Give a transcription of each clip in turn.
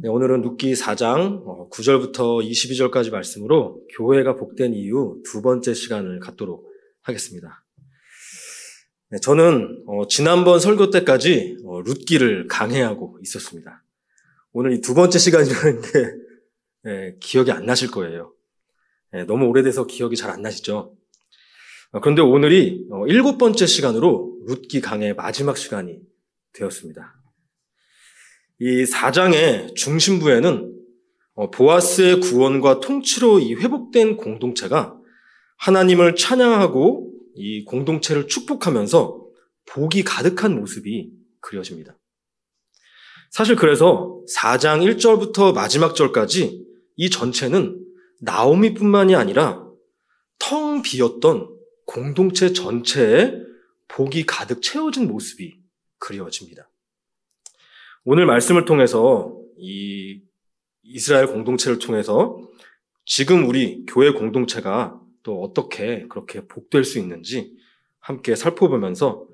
네, 오늘은 룻기 4장 9절부터 22절까지 말씀으로 교회가 복된 이유 두 번째 시간을 갖도록 하겠습니다. 네, 저는 어, 지난번 설교 때까지 어, 룻기를 강해하고 있었습니다. 오늘 이 두 번째 시간이라는 게 네, 기억이 안 나실 거예요. 네, 너무 오래돼서 기억이 잘 안 나시죠? 어, 그런데 오늘이 어, 일곱 번째 시간으로 룻기 강의 마지막 시간이 되었습니다. 이 4장의 중심부에는 어, 보아스의 구원과 통치로 이 회복된 공동체가 하나님을 찬양하고 이 공동체를 축복하면서 복이 가득한 모습이 그려집니다. 사실 그래서 4장 1절부터 마지막 절까지 이 전체는 나오미뿐만이 아니라 텅 비었던 공동체 전체에 복이 가득 채워진 모습이 그려집니다. 오늘 말씀을 통해서 이 이스라엘 공동체를 통해서 지금 우리 교회 공동체가 또 어떻게 그렇게 복될 수 있는지 함께 살펴보면서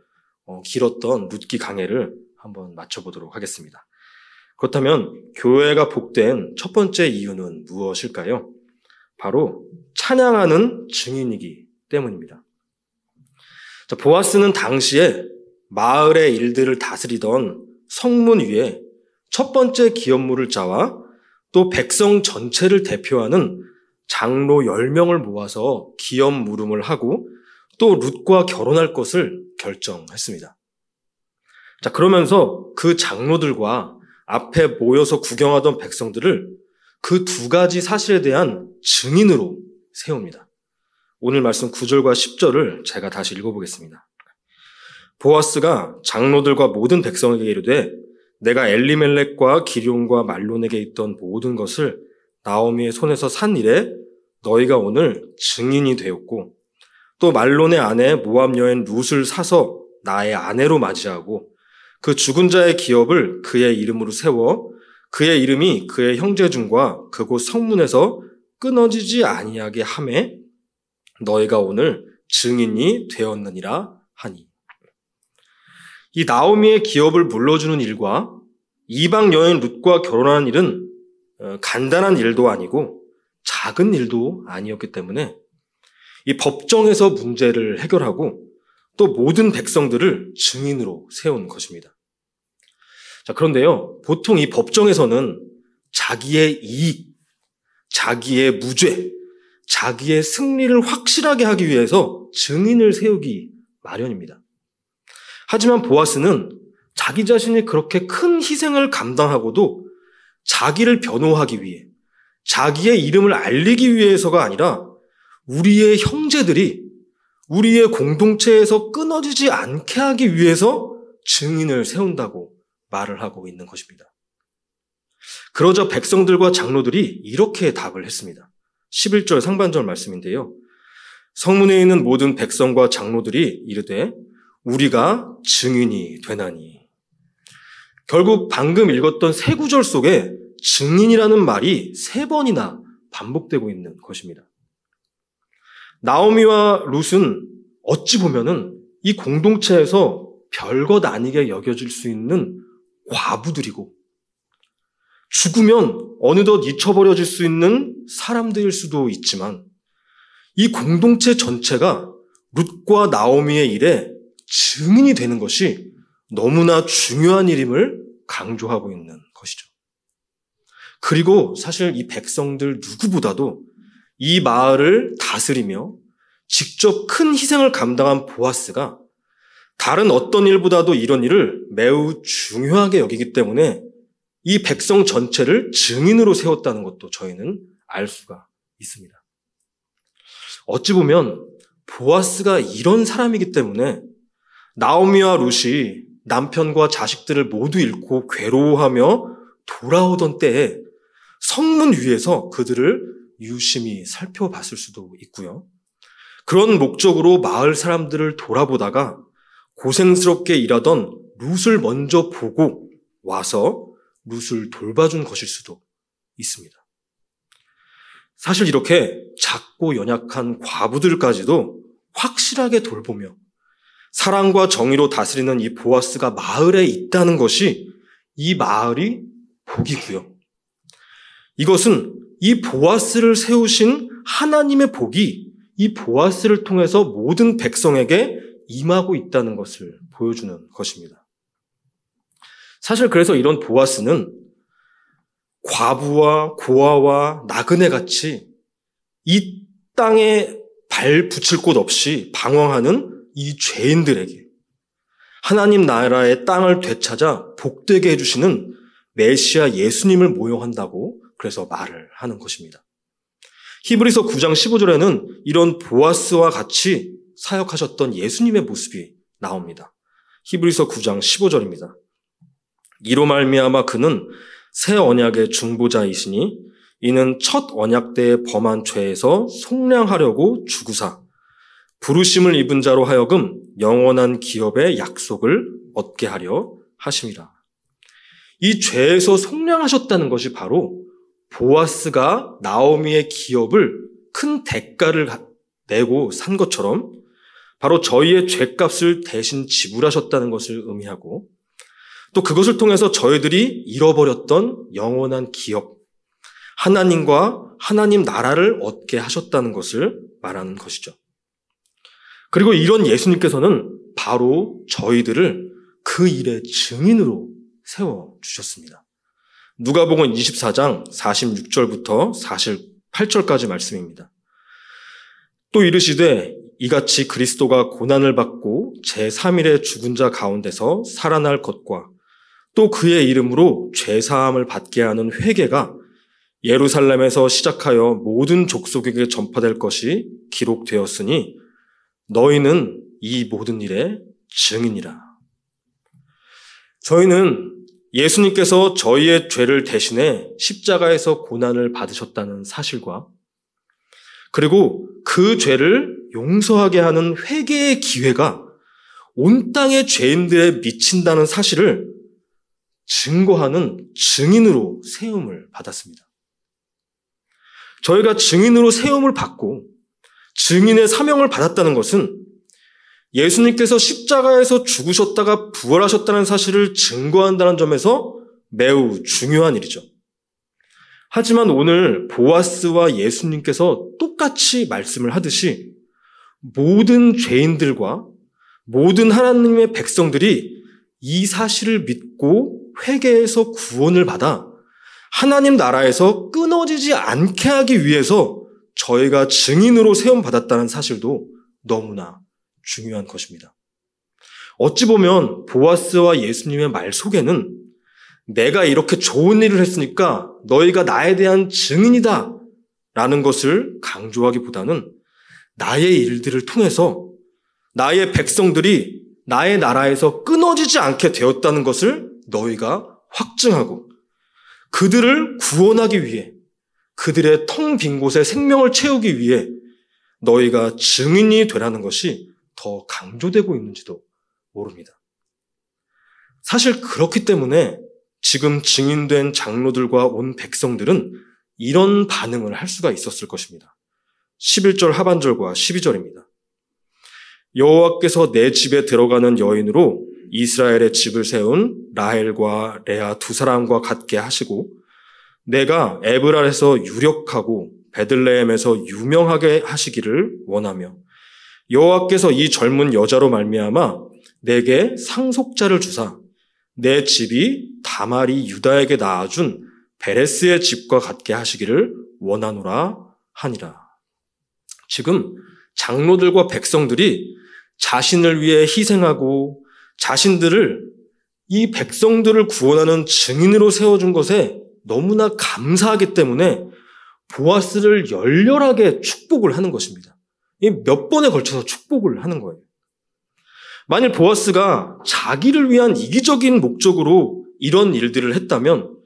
어, 길었던 룻기 강해를 한번 맞춰보도록 하겠습니다. 그렇다면 교회가 복된 첫 번째 이유는 무엇일까요? 바로 찬양하는 증인이기 때문입니다. 자, 보아스는 당시에 마을의 일들을 다스리던 성문 위에 첫 번째 기업물을 짜와 또 백성 전체를 대표하는 장로 10명을 모아서 기업 물음을 하고 또 룻과 결혼할 것을 결정했습니다. 자, 그러면서 그 장로들과 앞에 모여서 구경하던 백성들을 그 두 가지 사실에 대한 증인으로 세웁니다. 오늘 말씀 9절과 10절을 제가 다시 읽어보겠습니다. 보아스가 장로들과 모든 백성에게 이르되 내가 엘리멜렉과 기룡과 말론에게 있던 모든 것을 나오미의 손에서 산 일에 너희가 오늘 증인이 되었고 또 말론의 아내 모압 여인 룻을 사서 나의 아내로 맞이하고 그 죽은 자의 기업을 그의 이름으로 세워 그의 이름이 그의 형제 중과 그곳 성문에서 끊어지지 아니하게 함에 너희가 오늘 증인이 되었느니라 이 나오미의 기업을 물러주는 일과 이방 여인 룻과 결혼하는 일은 어, 간단한 일도 아니고 작은 일도 아니었기 때문에 이 법정에서 문제를 해결하고 또 모든 백성들을 증인으로 세운 것입니다. 자, 그런데요, 보통 이 법정에서는 자기의 이익, 자기의 무죄, 자기의 승리를 확실하게 하기 위해서 증인을 세우기 마련입니다. 하지만 보아스는 자기 자신이 그렇게 큰 희생을 감당하고도 자기를 변호하기 위해 자기의 이름을 알리기 위해서가 아니라 우리의 형제들이 우리의 공동체에서 끊어지지 않게 하기 위해서 증인을 세운다고 말을 하고 있는 것입니다. 그러자 백성들과 장로들이 이렇게 답을 했습니다. 11절 상반절 말씀인데요. 성문에 있는 모든 백성과 장로들이 이르되 우리가 증인이 되나니. 결국 방금 읽었던 세 구절 속에 증인이라는 말이 세 번이나 반복되고 있는 것입니다. 나오미와 룻은 어찌 보면은 이 공동체에서 별것 아니게 여겨질 수 있는 과부들이고 죽으면 어느덧 잊혀버려질 수 있는 사람들일 수도 있지만 이 공동체 전체가 룻과 나오미의 일에 증인이 되는 것이 너무나 중요한 일임을 강조하고 있는 것이죠. 그리고 사실 이 백성들 누구보다도 이 마을을 다스리며 직접 큰 희생을 감당한 보아스가 다른 어떤 일보다도 이런 일을 매우 중요하게 여기기 때문에 이 백성 전체를 증인으로 세웠다는 것도 저희는 알 수가 있습니다. 어찌 보면 보아스가 이런 사람이기 때문에 나오미와 룻이 남편과 자식들을 모두 잃고 괴로워하며 돌아오던 때에 성문 위에서 그들을 유심히 살펴봤을 수도 있고요. 그런 목적으로 마을 사람들을 돌아보다가 고생스럽게 일하던 룻을 먼저 보고 와서 룻을 돌봐준 것일 수도 있습니다. 사실 이렇게 작고 연약한 과부들까지도 확실하게 돌보며 사랑과 정의로 다스리는 이 보아스가 마을에 있다는 것이 이 마을이 복이고요. 이것은 이 보아스를 세우신 하나님의 복이 이 보아스를 통해서 모든 백성에게 임하고 있다는 것을 보여주는 것입니다. 사실 그래서 이런 보아스는 과부와 고아와 나그네 같이 이 땅에 발 붙일 곳 없이 방황하는 이 죄인들에게 하나님 나라의 땅을 되찾아 복되게 해주시는 메시아 예수님을 모여한다고 그래서 말을 하는 것입니다. 히브리서 9장 15절에는 이런 보아스와 같이 사역하셨던 예수님의 모습이 나옵니다. 히브리서 9장 15절입니다. 이로 말미암아 그는 새 언약의 중보자이시니 이는 첫 언약 때에 범한 죄에서 속량하려고 주구사 부르심을 입은 자로 하여금 영원한 기업의 약속을 얻게 하려 하심이라. 이 죄에서 속량하셨다는 것이 바로 보아스가 나오미의 기업을 큰 대가를 내고 산 것처럼 바로 저희의 죄값을 대신 지불하셨다는 것을 의미하고 또 그것을 통해서 저희들이 잃어버렸던 영원한 기업, 하나님과 하나님 나라를 얻게 하셨다는 것을 말하는 것이죠. 그리고 이런 예수님께서는 바로 저희들을 그 일의 증인으로 세워 주셨습니다. 누가복음 24장 46절부터 48절까지 말씀입니다. 또 이르시되 이같이 그리스도가 고난을 받고 제3일에 죽은 자 가운데서 살아날 것과 또 그의 이름으로 죄사함을 받게 하는 회개가 예루살렘에서 시작하여 모든 족속에게 전파될 것이 기록되었으니 너희는 이 모든 일의 증인이라. 저희는 예수님께서 저희의 죄를 대신해 십자가에서 고난을 받으셨다는 사실과 그리고 그 죄를 용서하게 하는 회개의 기회가 온 땅의 죄인들에 미친다는 사실을 증거하는 증인으로 세움을 받았습니다. 저희가 증인으로 세움을 받고 증인의 사명을 받았다는 것은 예수님께서 십자가에서 죽으셨다가 부활하셨다는 사실을 증거한다는 점에서 매우 중요한 일이죠. 하지만 오늘 보아스와 예수님께서 똑같이 말씀을 하듯이 모든 죄인들과 모든 하나님의 백성들이 이 사실을 믿고 회개해서 구원을 받아 하나님 나라에서 끊어지지 않게 하기 위해서 저희가 증인으로 세움받았다는 사실도 너무나 중요한 것입니다. 어찌 보면 보아스와 예수님의 말 속에는 내가 이렇게 좋은 일을 했으니까 너희가 나에 대한 증인이다 라는 것을 강조하기보다는 나의 일들을 통해서 나의 백성들이 나의 나라에서 끊어지지 않게 되었다는 것을 너희가 확증하고 그들을 구원하기 위해 그들의 텅 빈 곳에 생명을 채우기 위해 너희가 증인이 되라는 것이 더 강조되고 있는지도 모릅니다. 사실 그렇기 때문에 지금 증인된 장로들과 온 백성들은 이런 반응을 할 수가 있었을 것입니다. 11절 하반절과 12절입니다. 여호와께서 내 집에 들어가는 여인으로 이스라엘의 집을 세운 라헬과 레아 두 사람과 같게 하시고 내가 에브랄에서 유력하고 베들레헴에서 유명하게 하시기를 원하며 여호와께서 이 젊은 여자로 말미암아 내게 상속자를 주사 내 집이 다말이 유다에게 낳아준 베레스의 집과 같게 하시기를 원하노라 하니라. 지금 장로들과 백성들이 자신을 위해 희생하고 자신들을 이 백성들을 구원하는 증인으로 세워준 것에 너무나 감사하기 때문에 보아스를 열렬하게 축복을 하는 것입니다. 몇 번에 걸쳐서 축복을 하는 거예요. 만일 보아스가 자기를 위한 이기적인 목적으로 이런 일들을 했다면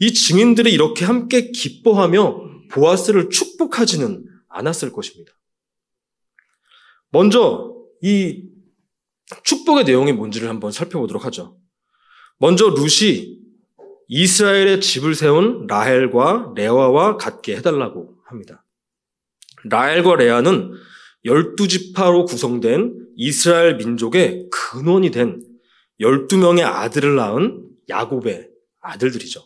이 증인들이 이렇게 함께 기뻐하며 보아스를 축복하지는 않았을 것입니다. 먼저 이 축복의 내용이 뭔지를 한번 살펴보도록 하죠. 먼저 룻이 이스라엘의 집을 세운 라헬과 레아와 같게 해달라고 합니다. 라헬과 레아는 열두 지파로 구성된 이스라엘 민족의 근원이 된 12명의 아들을 낳은 야곱의 아들들이죠.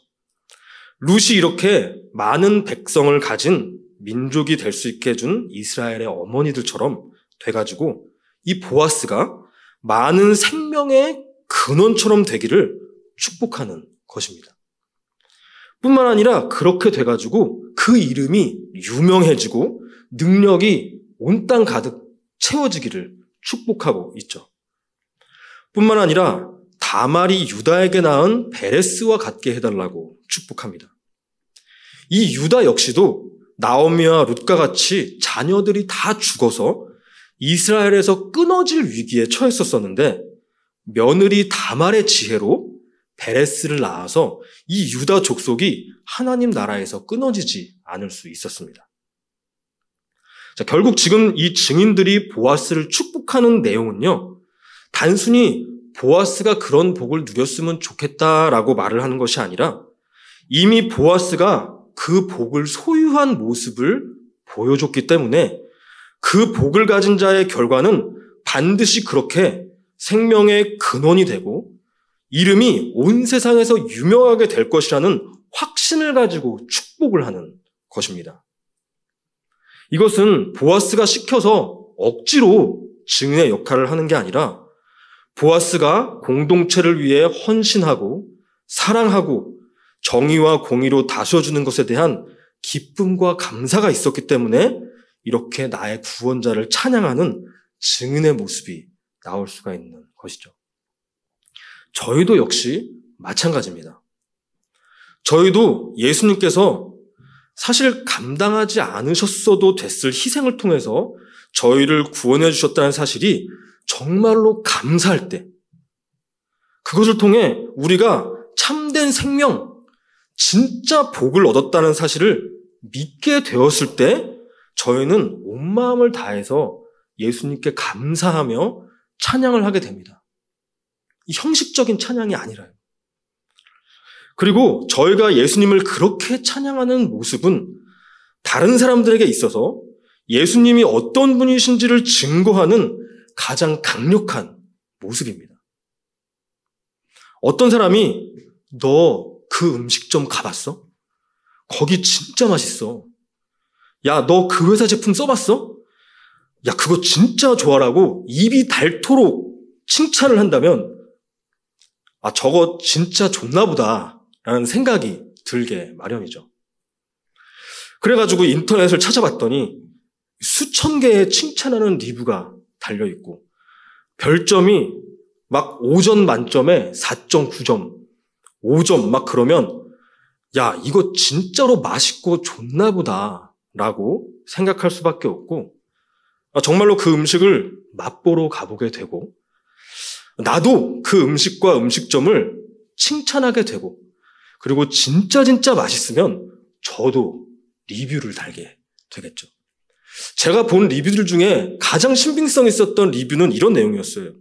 룻이 이렇게 많은 백성을 가진 민족이 될 수 있게 해준 이스라엘의 어머니들처럼 돼가지고 이 보아스가 많은 생명의 근원처럼 되기를 축복하는 것입니다. 뿐만 아니라 그렇게 돼가지고 그 이름이 유명해지고 능력이 온 땅 가득 채워지기를 축복하고 있죠. 뿐만 아니라 다말이 유다에게 낳은 베레스와 같게 해달라고 축복합니다. 이 유다 역시도 나오미와 룻과 같이 자녀들이 다 죽어서 이스라엘에서 끊어질 위기에 처했었었는데 며느리 다말의 지혜로 베레스를 낳아서 이 유다 족속이 하나님 나라에서 끊어지지 않을 수 있었습니다. 자, 결국 지금 이 증인들이 보아스를 축복하는 내용은요, 단순히 보아스가 그런 복을 누렸으면 좋겠다라고 말을 하는 것이 아니라 이미 보아스가 그 복을 소유한 모습을 보여줬기 때문에 그 복을 가진 자의 결과는 반드시 그렇게 생명의 근원이 되고 이름이 온 세상에서 유명하게 될 것이라는 확신을 가지고 축복을 하는 것입니다. 이것은 보아스가 시켜서 억지로 증인의 역할을 하는 게 아니라 보아스가 공동체를 위해 헌신하고 사랑하고 정의와 공의로 다스려주는 것에 대한 기쁨과 감사가 있었기 때문에 이렇게 나의 구원자를 찬양하는 증인의 모습이 나올 수가 있는 것이죠. 저희도 역시 마찬가지입니다. 저희도 예수님께서 사실 감당하지 않으셨어도 됐을 희생을 통해서 저희를 구원해 주셨다는 사실이 정말로 감사할 때, 그것을 통해 우리가 참된 생명, 진짜 복을 얻었다는 사실을 믿게 되었을 때, 저희는 온 마음을 다해서 예수님께 감사하며 찬양을 하게 됩니다. 형식적인 찬양이 아니라요. 그리고 저희가 예수님을 그렇게 찬양하는 모습은 다른 사람들에게 있어서 예수님이 어떤 분이신지를 증거하는 가장 강력한 모습입니다. 어떤 사람이 너 그 음식점 가봤어? 거기 진짜 맛있어. 야, 너 그 회사 제품 써봤어? 야, 그거 진짜 좋아라고 입이 닳도록 칭찬을 한다면, 아, 저거 진짜 좋나 보다. 라는 생각이 들게 마련이죠. 그래가지고 인터넷을 찾아봤더니 수천 개의 칭찬하는 리뷰가 달려있고 별점이 막 5점 만점에 4.9점, 5점 막 그러면 야, 이거 진짜로 맛있고 좋나 보다 라고 생각할 수밖에 없고 아, 정말로 그 음식을 맛보러 가보게 되고 나도 그 음식과 음식점을 칭찬하게 되고 그리고 진짜 진짜 맛있으면 저도 리뷰를 달게 되겠죠. 제가 본 리뷰들 중에 가장 신빙성 있었던 리뷰는 이런 내용이었어요.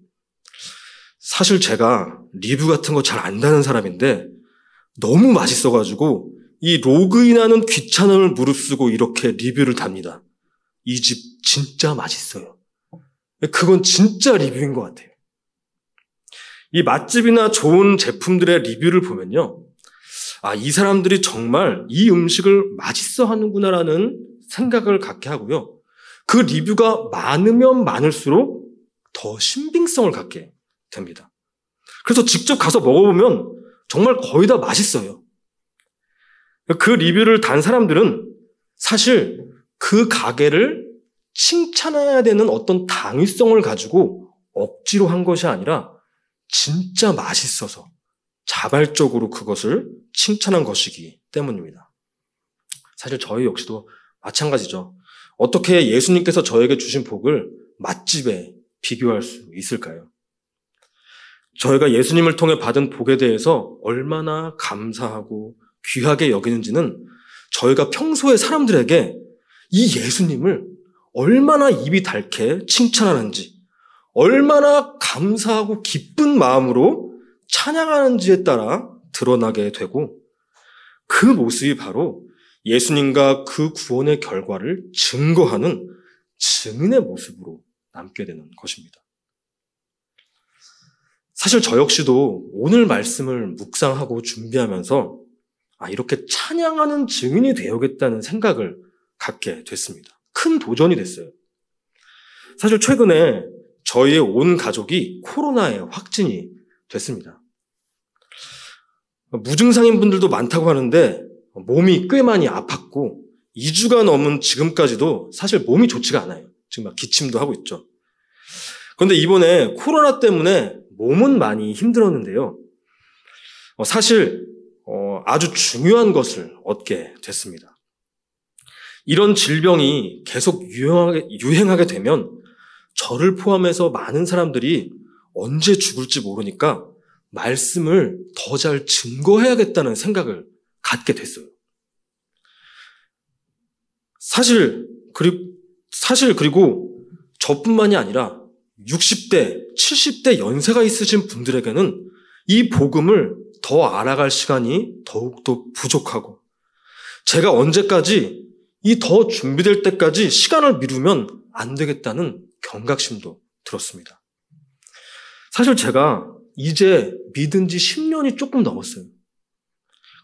사실 제가 리뷰 같은 거 잘 안다는 사람인데 너무 맛있어가지고 이 로그인하는 귀찮음을 무릅쓰고 이렇게 리뷰를 답니다. 이 집 진짜 맛있어요. 그건 진짜 리뷰인 것 같아요. 이 맛집이나 좋은 제품들의 리뷰를 보면요. 아, 이 사람들이 정말 이 음식을 맛있어 하는구나라는 생각을 갖게 하고요. 그 리뷰가 많으면 많을수록 더 신빙성을 갖게 됩니다. 그래서 직접 가서 먹어보면 정말 거의 다 맛있어요. 그 리뷰를 단 사람들은 사실 그 가게를 칭찬해야 되는 어떤 당위성을 가지고 억지로 한 것이 아니라 진짜 맛있어서 자발적으로 그것을 칭찬한 것이기 때문입니다. 사실 저희 역시도 마찬가지죠. 어떻게 예수님께서 저에게 주신 복을 맛집에 비교할 수 있을까요? 저희가 예수님을 통해 받은 복에 대해서 얼마나 감사하고 귀하게 여기는지는 저희가 평소에 사람들에게 이 예수님을 얼마나 입이 닳게 칭찬하는지, 얼마나 감사하고 기쁜 마음으로 찬양하는지에 따라 드러나게 되고 그 모습이 바로 예수님과 그 구원의 결과를 증거하는 증인의 모습으로 남게 되는 것입니다. 사실 저 역시도 오늘 말씀을 묵상하고 준비하면서 아, 이렇게 찬양하는 증인이 되어야겠다는 생각을 갖게 됐습니다. 큰 도전이 됐어요. 사실 최근에 저희의 온 가족이 코로나에 확진이 됐습니다. 무증상인 분들도 많다고 하는데 몸이 꽤 많이 아팠고 2주가 넘은 지금까지도 사실 몸이 좋지가 않아요. 지금 막 기침도 하고 있죠. 그런데 이번에 코로나 때문에 몸은 많이 힘들었는데요. 어, 사실 어, 아주 중요한 것을 얻게 됐습니다. 이런 질병이 계속 유행하게, 유행하게 되면 저를 포함해서 많은 사람들이 언제 죽을지 모르니까 말씀을 더 잘 증거해야겠다는 생각을 갖게 됐어요. 사실, 그리고, 사실 그리고 저뿐만이 아니라 60대, 70대 연세가 있으신 분들에게는 이 복음을 더 알아갈 시간이 더욱더 부족하고 제가 언제까지 이 더 준비될 때까지 시간을 미루면 안 되겠다는 경각심도 들었습니다. 사실 제가 이제 믿은 지 10년이 조금 넘었어요.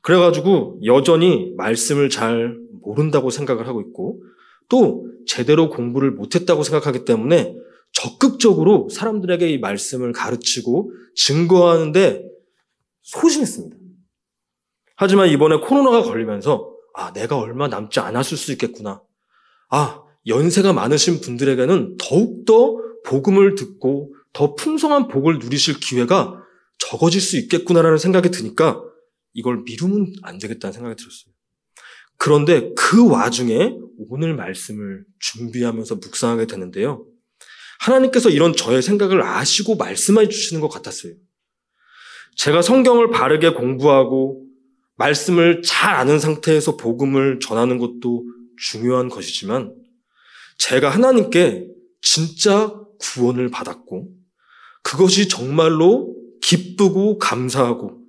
그래가지고 여전히 말씀을 잘 모른다고 생각을 하고 있고 또 제대로 공부를 못했다고 생각하기 때문에 적극적으로 사람들에게 이 말씀을 가르치고 증거하는데 소심했습니다. 하지만 이번에 코로나가 걸리면서 아, 내가 얼마 남지 않았을 수 있겠구나. 아, 연세가 많으신 분들에게는 더욱더 복음을 듣고 더 풍성한 복을 누리실 기회가 적어질 수 있겠구나라는 생각이 드니까 이걸 미루면 안 되겠다는 생각이 들었어요. 그런데 그 와중에 오늘 말씀을 준비하면서 묵상하게 되는데요. 하나님께서 이런 저의 생각을 아시고 말씀해 주시는 것 같았어요. 제가 성경을 바르게 공부하고 말씀을 잘 아는 상태에서 복음을 전하는 것도 중요한 것이지만 제가 하나님께 진짜 구원을 받았고 그것이 정말로 기쁘고 감사하고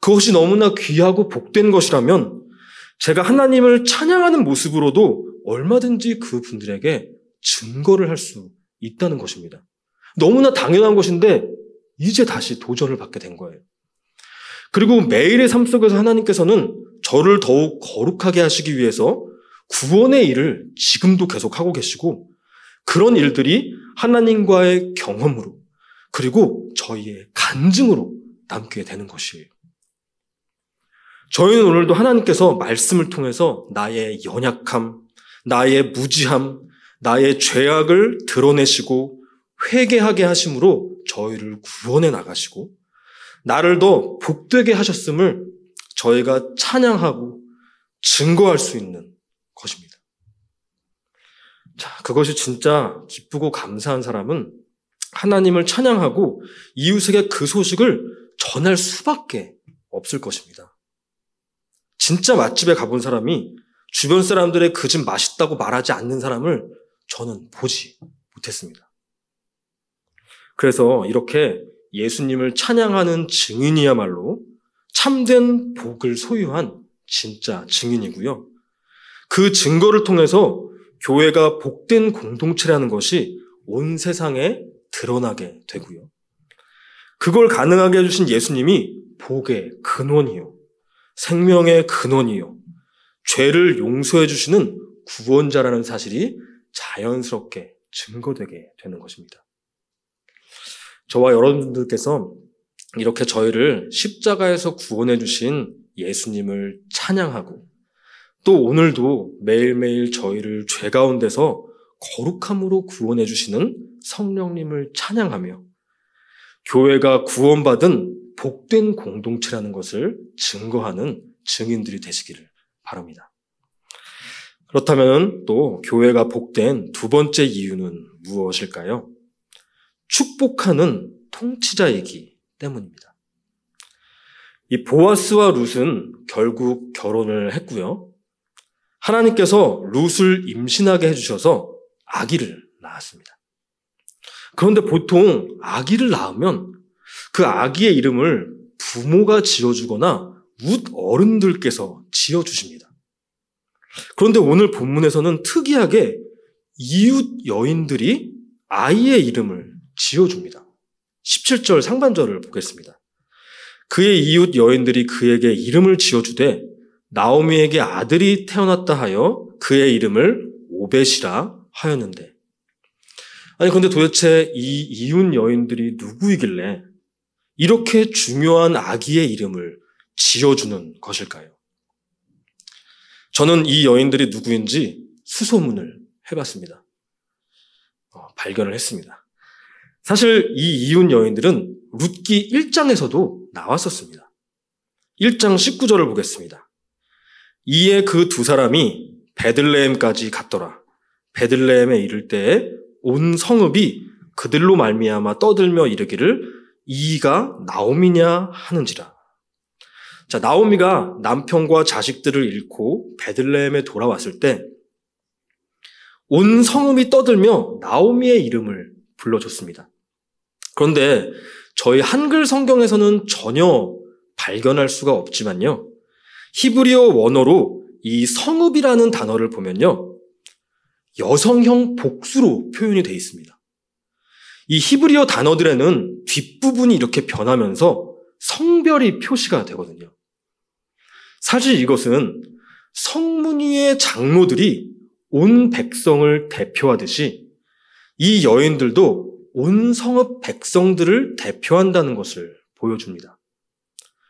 그것이 너무나 귀하고 복된 것이라면 제가 하나님을 찬양하는 모습으로도 얼마든지 그 분들에게 증거를 할 수 있다는 것입니다. 너무나 당연한 것인데 이제 다시 도전을 받게 된 거예요. 그리고 매일의 삶 속에서 하나님께서는 저를 더욱 거룩하게 하시기 위해서 구원의 일을 지금도 계속 하고 계시고 그런 일들이 하나님과의 경험으로 그리고 저희의 간증으로 남게 되는 것이에요. 저희는 오늘도 하나님께서 말씀을 통해서 나의 연약함, 나의 무지함, 나의 죄악을 드러내시고 회개하게 하심으로 저희를 구원해 나가시고 나를 더 복되게 하셨음을 저희가 찬양하고 증거할 수 있는 것입니다. 자, 그것이 진짜 기쁘고 감사한 사람은 하나님을 찬양하고 이웃에게 그 소식을 전할 수밖에 없을 것입니다. 진짜 맛집에 가본 사람이 주변 사람들의 그 집 맛있다고 말하지 않는 사람을 저는 보지 못했습니다. 그래서 이렇게 예수님을 찬양하는 증인이야말로 참된 복을 소유한 진짜 증인이고요. 그 증거를 통해서 교회가 복된 공동체라는 것이 온 세상에 드러나게 되고요. 그걸 가능하게 해주신 예수님이 복의 근원이요. 생명의 근원이요. 죄를 용서해 주시는 구원자라는 사실이 자연스럽게 증거되게 되는 것입니다. 저와 여러분들께서 이렇게 저희를 십자가에서 구원해 주신 예수님을 찬양하고 또 오늘도 매일매일 저희를 죄 가운데서 거룩함으로 구원해 주시는 성령님을 찬양하며 교회가 구원받은 복된 공동체라는 것을 증거하는 증인들이 되시기를 바랍니다. 그렇다면 또 교회가 복된 두 번째 이유는 무엇일까요? 축복하는 통치자이기 때문입니다. 이 보아스와 룻은 결국 결혼을 했고요. 하나님께서 룻을 임신하게 해주셔서 아기를 낳았습니다. 그런데 보통 아기를 낳으면 그 아기의 이름을 부모가 지어주거나 룻 어른들께서 지어주십니다. 그런데 오늘 본문에서는 특이하게 이웃 여인들이 아이의 이름을 지어줍니다. 17절 상반절을 보겠습니다. 그의 이웃 여인들이 그에게 이름을 지어주되 나오미에게 아들이 태어났다 하여 그의 이름을 오벳이라 하였는데 아니 근데 도대체 이 이웃 여인들이 누구이길래 이렇게 중요한 아기의 이름을 지어주는 것일까요? 저는 이 여인들이 누구인지 수소문을 해봤습니다. 어, 발견을 했습니다. 사실 이 이웃 여인들은 룻기 1장에서도 나왔었습니다. 1장 19절을 보겠습니다. 이에 그 두 사람이 베들레헴까지 갔더라. 베들레헴에 이를 때에 온 성읍이 그들로 말미암아 떠들며 이르기를 이가 나오미냐 하는지라. 자, 나오미가 남편과 자식들을 잃고 베들레헴에 돌아왔을 때 온 성읍이 떠들며 나오미의 이름을 불러줬습니다. 그런데 저희 한글 성경에서는 전혀 발견할 수가 없지만요. 히브리어 원어로 이 성읍이라는 단어를 보면요. 여성형 복수로 표현이 되어 있습니다. 이 히브리어 단어들에는 뒷부분이 이렇게 변하면서 성별이 표시가 되거든요. 사실 이것은 성문위의 장로들이 온 백성을 대표하듯이 이 여인들도 온 성읍 백성들을 대표한다는 것을 보여줍니다.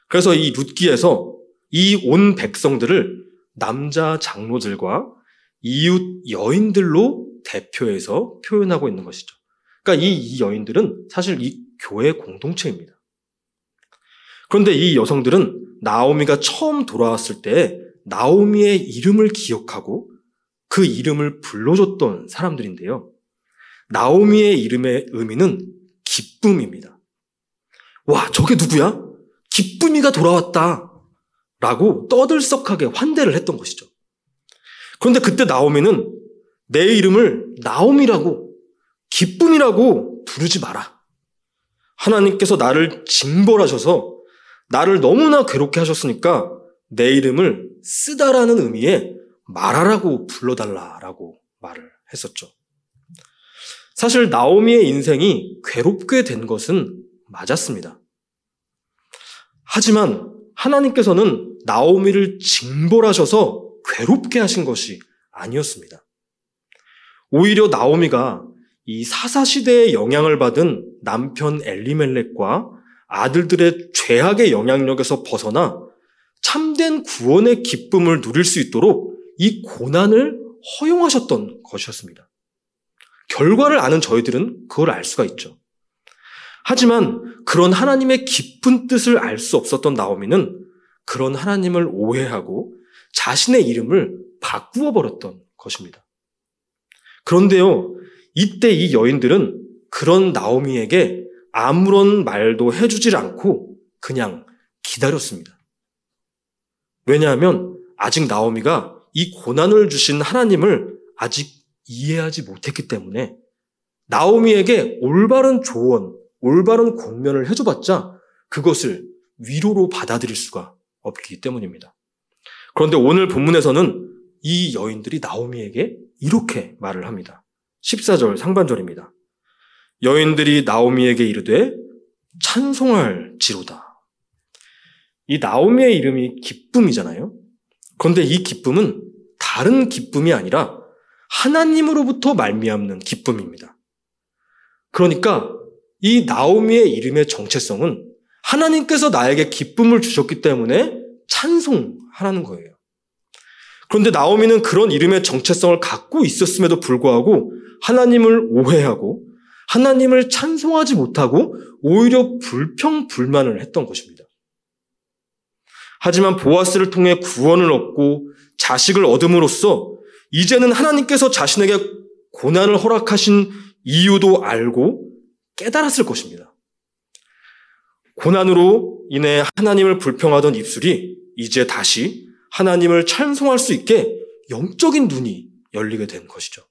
그래서 이 룻기에서 이 온 백성들을 남자 장로들과 이웃 여인들로 대표해서 표현하고 있는 것이죠. 그러니까 이, 이 여인들은 사실 이 교회 공동체입니다. 그런데 이 여성들은 나오미가 처음 돌아왔을 때 나오미의 이름을 기억하고 그 이름을 불러줬던 사람들인데요. 나오미의 이름의 의미는 기쁨입니다. 와, 저게 누구야? 기쁨이가 돌아왔다. 라고 떠들썩하게 환대를 했던 것이죠. 그런데 그때 나오미는 내 이름을 나오미라고, 기쁨이라고 부르지 마라. 하나님께서 나를 징벌하셔서 나를 너무나 괴롭게 하셨으니까 내 이름을 쓰다라는 의미의 말하라고 불러달라라고 말을 했었죠. 사실 나오미의 인생이 괴롭게 된 것은 맞았습니다. 하지만 하나님께서는 나오미를 징벌하셔서 괴롭게 하신 것이 아니었습니다. 오히려 나오미가 이 사사시대의 영향을 받은 남편 엘리멜렉과 아들들의 죄악의 영향력에서 벗어나 참된 구원의 기쁨을 누릴 수 있도록 이 고난을 허용하셨던 것이었습니다. 결과를 아는 저희들은 그걸 알 수가 있죠. 하지만 그런 하나님의 깊은 뜻을 알 수 없었던 나오미는 그런 하나님을 오해하고 자신의 이름을 바꾸어 버렸던 것입니다. 그런데요, 이때 이 여인들은 그런 나오미에게 아무런 말도 해주질 않고 그냥 기다렸습니다. 왜냐하면 아직 나오미가 이 고난을 주신 하나님을 아직 이해하지 못했기 때문에 나오미에게 올바른 조언, 올바른 권면을 해줘봤자 그것을 위로로 받아들일 수가 없기 때문입니다. 그런데 오늘 본문에서는 이 여인들이 나오미에게 이렇게 말을 합니다. 14절 상반절입니다. 여인들이 나오미에게 이르되 찬송할 지로다. 이 나오미의 이름이 기쁨이잖아요. 그런데 이 기쁨은 다른 기쁨이 아니라 하나님으로부터 말미암는 기쁨입니다. 그러니까 이 나오미의 이름의 정체성은 하나님께서 나에게 기쁨을 주셨기 때문에 찬송하라는 거예요. 그런데 나오미는 그런 이름의 정체성을 갖고 있었음에도 불구하고 하나님을 오해하고 하나님을 찬송하지 못하고 오히려 불평불만을 했던 것입니다. 하지만 보아스를 통해 구원을 얻고 자식을 얻음으로써 이제는 하나님께서 자신에게 고난을 허락하신 이유도 알고 깨달았을 것입니다. 고난으로 인해 하나님을 불평하던 입술이 이제 다시 하나님을 찬송할 수 있게 영적인 눈이 열리게 된 것이죠.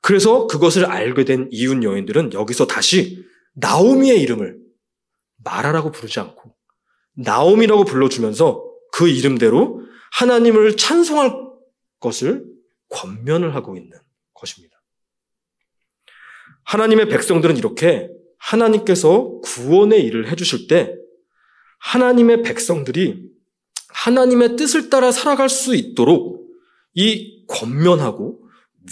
그래서 그것을 알게 된 이웃 여인들은 여기서 다시 나오미의 이름을 마라라고 부르지 않고 나오미라고 불러주면서 그 이름대로 하나님을 찬송할 것을 권면을 하고 있는 것입니다. 하나님의 백성들은 이렇게 하나님께서 구원의 일을 해주실 때 하나님의 백성들이 하나님의 뜻을 따라 살아갈 수 있도록 이 권면하고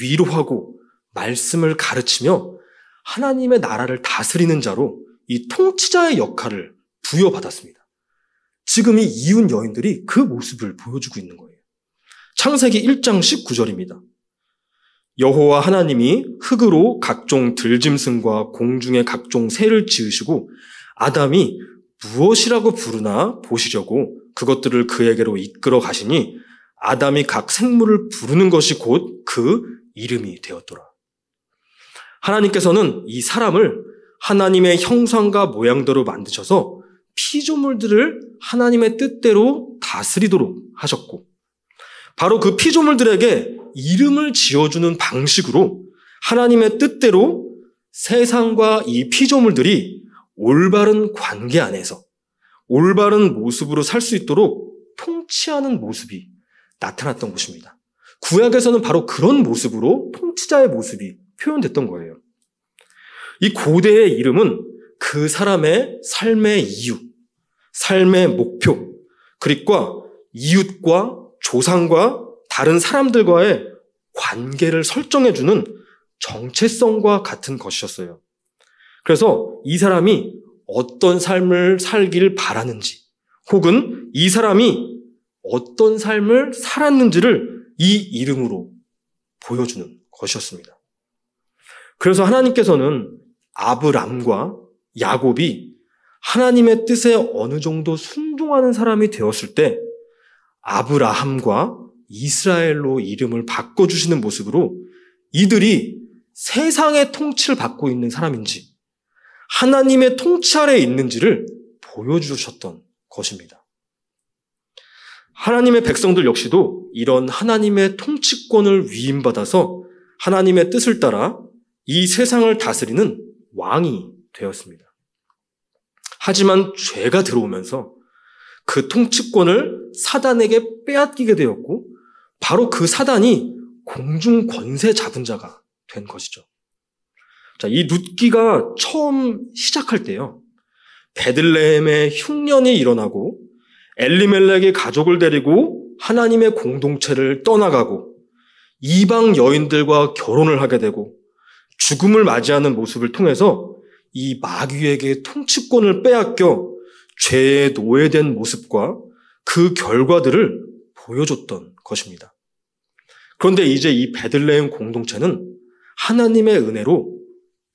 위로하고 말씀을 가르치며 하나님의 나라를 다스리는 자로 이 통치자의 역할을 부여받았습니다. 지금 이 이웃 여인들이 그 모습을 보여주고 있는 거예요. 창세기 1장 19절입니다. 여호와 하나님이 흙으로 각종 들짐승과 공중의 각종 새를 지으시고 아담이 무엇이라고 부르나 보시려고 그것들을 그에게로 이끌어 가시니 아담이 각 생물을 부르는 것이 곧 그 이름이 되었더라. 하나님께서는 이 사람을 하나님의 형상과 모양대로 만드셔서 피조물들을 하나님의 뜻대로 다스리도록 하셨고, 바로 그 피조물들에게 이름을 지어주는 방식으로 하나님의 뜻대로 세상과 이 피조물들이 올바른 관계 안에서 올바른 모습으로 살 수 있도록 통치하는 모습이 나타났던 것입니다. 구약에서는 바로 그런 모습으로 통치자의 모습이 표현됐던 거예요. 이 고대의 이름은 그 사람의 삶의 이유, 삶의 목표, 그리고 이웃과 조상과 다른 사람들과의 관계를 설정해주는 정체성과 같은 것이었어요. 그래서 이 사람이 어떤 삶을 살길 바라는지, 혹은 이 사람이 어떤 삶을 살았는지를 이 이름으로 보여주는 것이었습니다. 그래서 하나님께서는 아브람과 야곱이 하나님의 뜻에 어느 정도 순종하는 사람이 되었을 때 아브라함과 이스라엘로 이름을 바꿔주시는 모습으로 이들이 세상의 통치를 받고 있는 사람인지 하나님의 통치 아래에 있는지를 보여주셨던 것입니다. 하나님의 백성들 역시도 이런 하나님의 통치권을 위임받아서 하나님의 뜻을 따라 이 세상을 다스리는 왕이 되었습니다. 하지만 죄가 들어오면서 그 통치권을 사단에게 빼앗기게 되었고 바로 그 사단이 공중 권세 잡은 자가 된 것이죠. 자, 이 룻기가 처음 시작할 때요. 베들레헴에 흉년이 일어나고 엘리멜렉의 가족을 데리고 하나님의 공동체를 떠나가고 이방 여인들과 결혼을 하게 되고 죽음을 맞이하는 모습을 통해서 이 마귀에게 통치권을 빼앗겨 죄에 노예된 모습과 그 결과들을 보여줬던 것입니다. 그런데 이제 이 베들레헴 공동체는 하나님의 은혜로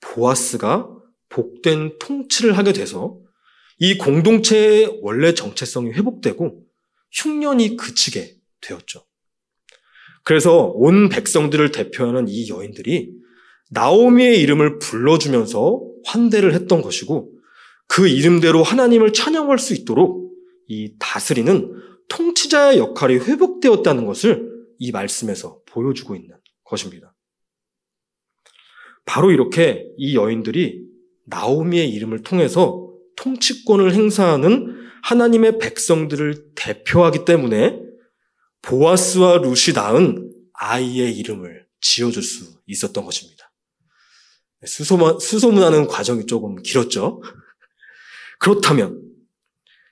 보아스가 복된 통치를 하게 돼서 이 공동체의 원래 정체성이 회복되고 흉년이 그치게 되었죠. 그래서 온 백성들을 대표하는 이 여인들이 나오미의 이름을 불러주면서 환대를 했던 것이고 그 이름대로 하나님을 찬양할 수 있도록 이 다스리는 통치자의 역할이 회복되었다는 것을 이 말씀에서 보여주고 있는 것입니다. 바로 이렇게 이 여인들이 나오미의 이름을 통해서 통치권을 행사하는 하나님의 백성들을 대표하기 때문에 보아스와 룻이 낳은 아이의 이름을 지어줄 수 있었던 것입니다. 수소문, 수소문하는 과정이 조금 길었죠. 그렇다면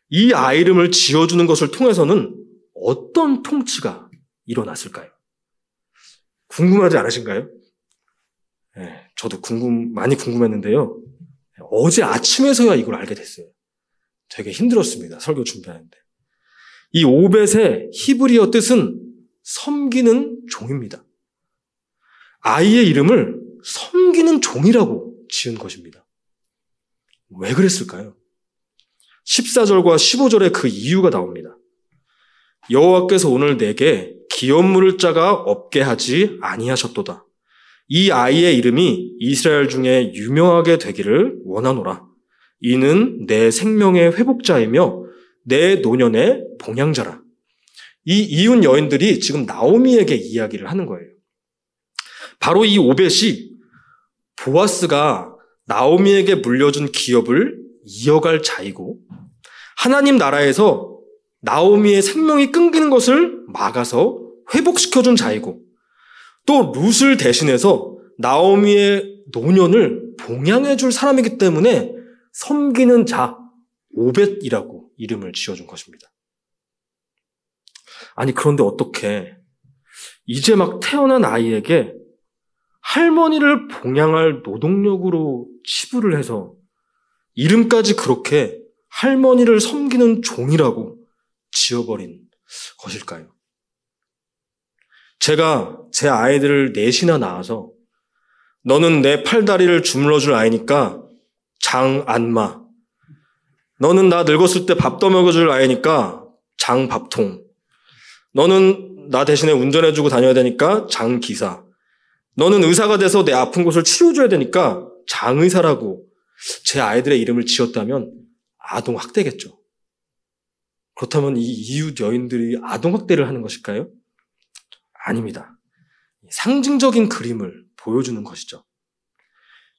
이 아이 이름을 지어주는 것을 통해서는 어떤 통치가 일어났을까요? 궁금하지 않으신가요? 네, 저도 궁금, 많이 궁금했는데요. 어제 아침에서야 이걸 알게 됐어요. 되게 힘들었습니다. 설교 준비하는데. 이 오벳의 히브리어 뜻은 섬기는 종입니다. 아이의 이름을 섬기는 종이라고 지은 것입니다. 왜 그랬을까요? 14절과 15절에 그 이유가 나옵니다. 여호와께서 오늘 내게 기업 물을 자가 없게 하지 아니하셨도다. 이 아이의 이름이 이스라엘 중에 유명하게 되기를 원하노라. 이는 내 생명의 회복자이며 내 노년의 봉양자라. 이 이웃 여인들이 지금 나오미에게 이야기를 하는 거예요. 바로 이 오벳이 보아스가 나오미에게 물려준 기업을 이어갈 자이고 하나님 나라에서 나오미의 생명이 끊기는 것을 막아서 회복시켜준 자이고 또 룻을 대신해서 나오미의 노년을 봉양해 줄 사람이기 때문에 섬기는 자 오벳이라고 이름을 지어준 것입니다. 아니, 그런데 어떻게 이제 막 태어난 아이에게 할머니를 봉양할 노동력으로 치부를 해서 이름까지 그렇게 할머니를 섬기는 종이라고 지어버린 것일까요? 제가 제 아이들을 넷이나 낳아서 너는 내 팔다리를 주물러줄 아이니까 장안마. 너는 나 늙었을 때밥 떠먹여줄 아이니까 장밥통. 너는 나 대신에 운전해주고 다녀야 되니까 장기사. 너는 의사가 돼서 내 아픈 곳을 치료해줘야 되니까 장의사라고 제 아이들의 이름을 지었다면 아동 학대겠죠. 그렇다면 이 이웃 여인들이 아동 학대를 하는 것일까요? 아닙니다. 상징적인 그림을 보여주는 것이죠.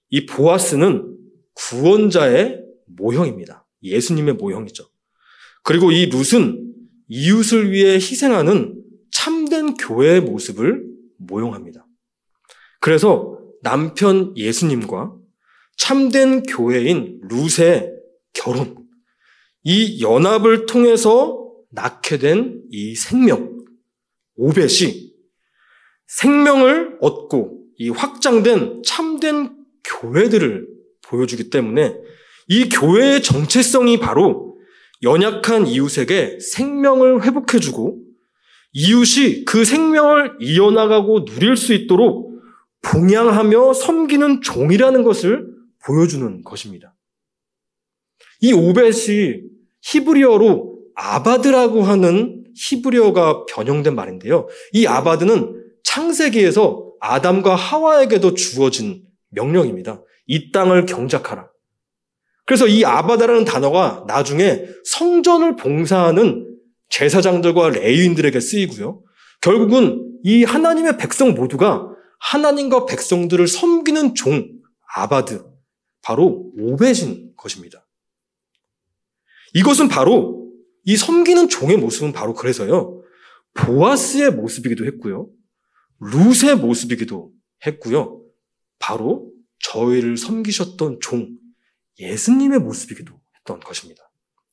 이 보아스는 구원자의 모형입니다. 예수님의 모형이죠. 그리고 이 룻은 이웃을 위해 희생하는 참된 교회의 모습을 모형합니다. 그래서 남편 예수님과 참된 교회인 룻의 결혼, 이 연합을 통해서 낳게 된 이 생명, 오벳이 생명을 얻고 이 확장된 참된 교회들을 보여주기 때문에 이 교회의 정체성이 바로 연약한 이웃에게 생명을 회복해주고 이웃이 그 생명을 이어나가고 누릴 수 있도록 봉양하며 섬기는 종이라는 것을 보여주는 것입니다. 이 오벳이 히브리어로 아바드라고 하는 히브리어가 변형된 말인데요. 이 아바드는 창세기에서 아담과 하와에게도 주어진 명령입니다. 이 땅을 경작하라. 그래서 이 아바다라는 단어가 나중에 성전을 봉사하는 제사장들과 레위인들에게 쓰이고요. 결국은 이 하나님의 백성 모두가 하나님과 백성들을 섬기는 종, 아바드, 바로 오벳인 것입니다. 이것은 바로 이 섬기는 종의 모습은 바로 그래서요. 보아스의 모습이기도 했고요. 룻의 모습이기도 했고요. 바로 저희를 섬기셨던 종, 예수님의 모습이기도 했던 것입니다.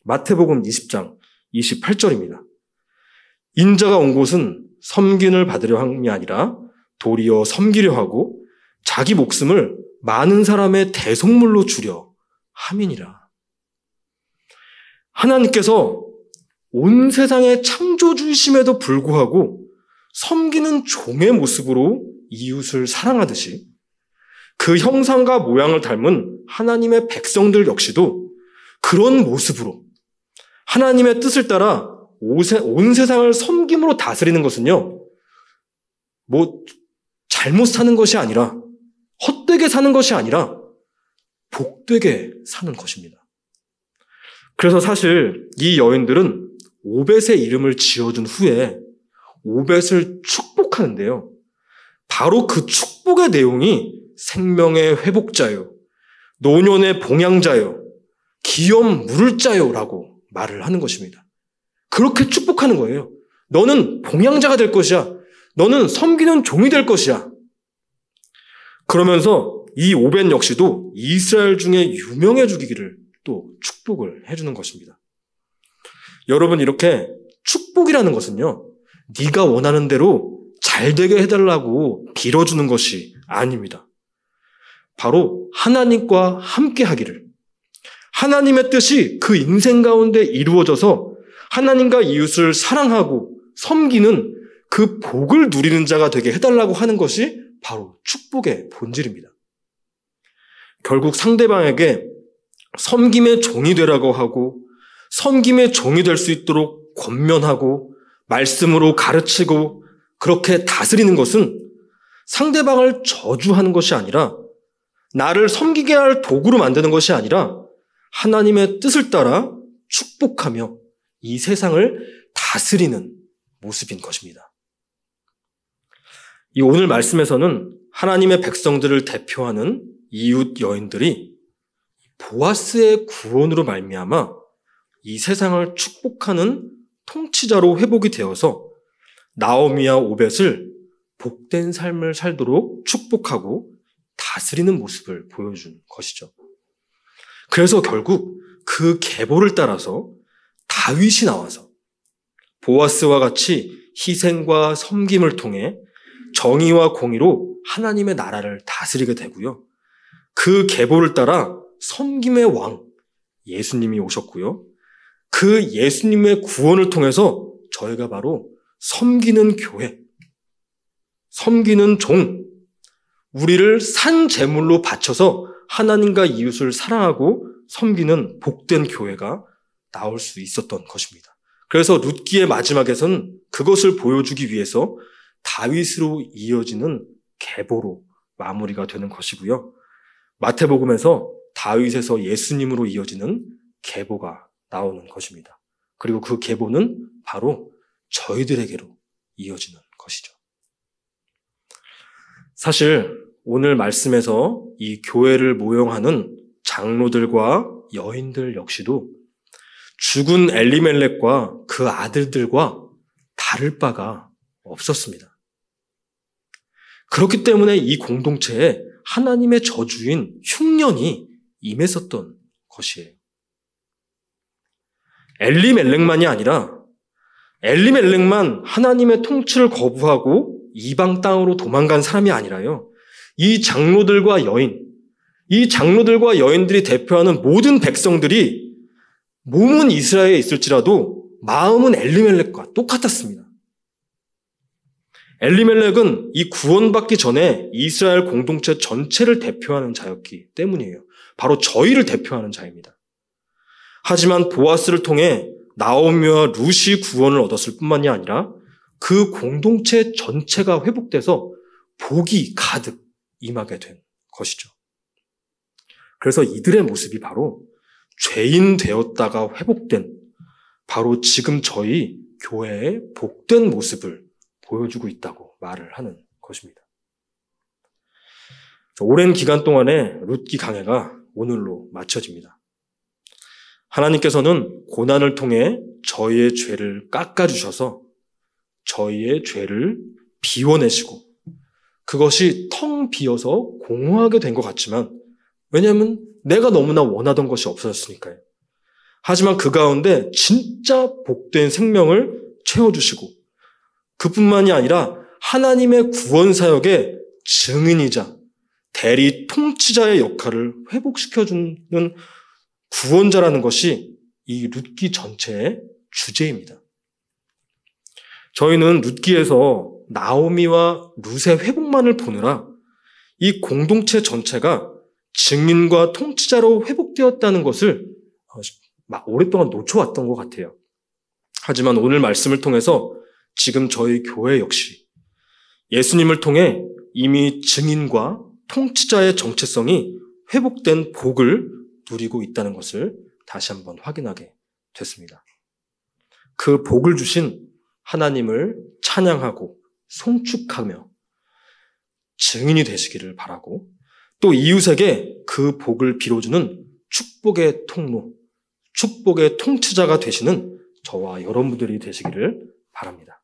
마태복음 20장 28절입니다. 인자가 온 곳은 섬긴을 받으려 함이 아니라 도리어 섬기려 하고 자기 목숨을 많은 사람의 대속물로 주려 함이니라. 하나님께서 온 세상의 창조주이심에도 불구하고 섬기는 종의 모습으로 이웃을 사랑하듯이 그 형상과 모양을 닮은 하나님의 백성들 역시도 그런 모습으로 하나님의 뜻을 따라 온 세상을 섬김으로 다스리는 것은요, 뭐, 잘못 사는 것이 아니라, 헛되게 사는 것이 아니라, 복되게 사는 것입니다. 그래서 사실 이 여인들은 오벳의 이름을 지어준 후에 오벳을 축복하는데요. 바로 그 축복의 내용이 생명의 회복자요, 노년의 봉양자요, 기염 물을 자요라고 말을 하는 것입니다. 그렇게 축복하는 거예요. 너는 봉양자가 될 것이야. 너는 섬기는 종이 될 것이야. 그러면서 이 오벤 역시도 이스라엘 중에 유명해지기를 또 축복을 해주는 것입니다. 여러분 이렇게 축복이라는 것은요. 네가 원하는 대로 잘 되게 해달라고 빌어주는 것이 아닙니다. 바로 하나님과 함께 하기를 하나님의 뜻이 그 인생 가운데 이루어져서 하나님과 이웃을 사랑하고 섬기는 그 복을 누리는 자가 되게 해달라고 하는 것이 바로 축복의 본질입니다. 결국 상대방에게 섬김의 종이 되라고 하고 섬김의 종이 될 수 있도록 권면하고 말씀으로 가르치고 그렇게 다스리는 것은 상대방을 저주하는 것이 아니라 나를 섬기게 할 도구로 만드는 것이 아니라 하나님의 뜻을 따라 축복하며 이 세상을 다스리는 모습인 것입니다. 이 오늘 말씀에서는 하나님의 백성들을 대표하는 이웃 여인들이 보아스의 구원으로 말미암아 이 세상을 축복하는 통치자로 회복이 되어서 나오미와 오벳을 복된 삶을 살도록 축복하고 다스리는 모습을 보여준 것이죠. 그래서 결국 그 계보를 따라서 다윗이 나와서 보아스와 같이 희생과 섬김을 통해 정의와 공의로 하나님의 나라를 다스리게 되고요. 그 계보를 따라 섬김의 왕 예수님이 오셨고요. 그 예수님의 구원을 통해서 저희가 바로 섬기는 교회, 섬기는 종, 우리를 산 제물로 바쳐서 하나님과 이웃을 사랑하고 섬기는 복된 교회가 나올 수 있었던 것입니다. 그래서 룻기의 마지막에서는 그것을 보여주기 위해서 다윗으로 이어지는 계보로 마무리가 되는 것이고요. 마태복음에서 다윗에서 예수님으로 이어지는 계보가 나오는 것입니다. 그리고 그 계보는 바로 저희들에게로 이어지는 것이죠. 사실 오늘 말씀에서 이 교회를 모형하는 장로들과 여인들 역시도 죽은 엘리멜렉과 그 아들들과 다를 바가 없었습니다. 그렇기 때문에 이 공동체에 하나님의 저주인 흉년이 임했었던 것이에요. 엘리멜렉만이 아니라 엘리멜렉만 하나님의 통치를 거부하고 이방 땅으로 도망간 사람이 아니라요. 이 장로들과 여인, 이 장로들과 여인들이 대표하는 모든 백성들이 몸은 이스라엘에 있을지라도 마음은 엘리멜렉과 똑같았습니다. 엘리멜렉은 이 구원받기 전에 이스라엘 공동체 전체를 대표하는 자였기 때문이에요. 바로 저희를 대표하는 자입니다. 하지만 보아스를 통해 나오미와 루시 구원을 얻었을 뿐만이 아니라 그 공동체 전체가 회복돼서 복이 가득 임하게 된 것이죠. 그래서 이들의 모습이 바로 죄인 되었다가 회복된 바로 지금 저희 교회의 복된 모습을 보여주고 있다고 말을 하는 것입니다. 오랜 기간 동안의 룻기 강해가 오늘로 마쳐집니다. 하나님께서는 고난을 통해 저희의 죄를 깎아주셔서 저희의 죄를 비워내시고 그것이 텅 비어서 공허하게 된 것 같지만 왜냐하면 내가 너무나 원하던 것이 없어졌으니까요. 하지만 그 가운데 진짜 복된 생명을 채워주시고 그뿐만이 아니라 하나님의 구원 사역의 증인이자 대리 통치자의 역할을 회복시켜주는 구원자라는 것이 이 룻기 전체의 주제입니다. 저희는 룻기에서 나오미와 룻의 회복만을 보느라 이 공동체 전체가 증인과 통치자로 회복되었다는 것을 어, 오랫동안 놓쳐왔던 것 같아요. 하지만 오늘 말씀을 통해서 지금 저희 교회 역시 예수님을 통해 이미 증인과 통치자의 정체성이 회복된 복을 누리고 있다는 것을 다시 한번 확인하게 됐습니다. 그 복을 주신 하나님을 찬양하고 송축하며 증인이 되시기를 바라고 또 이웃에게 그 복을 빌어주는 축복의 통로, 축복의 통치자가 되시는 저와 여러분들이 되시기를 바랍니다.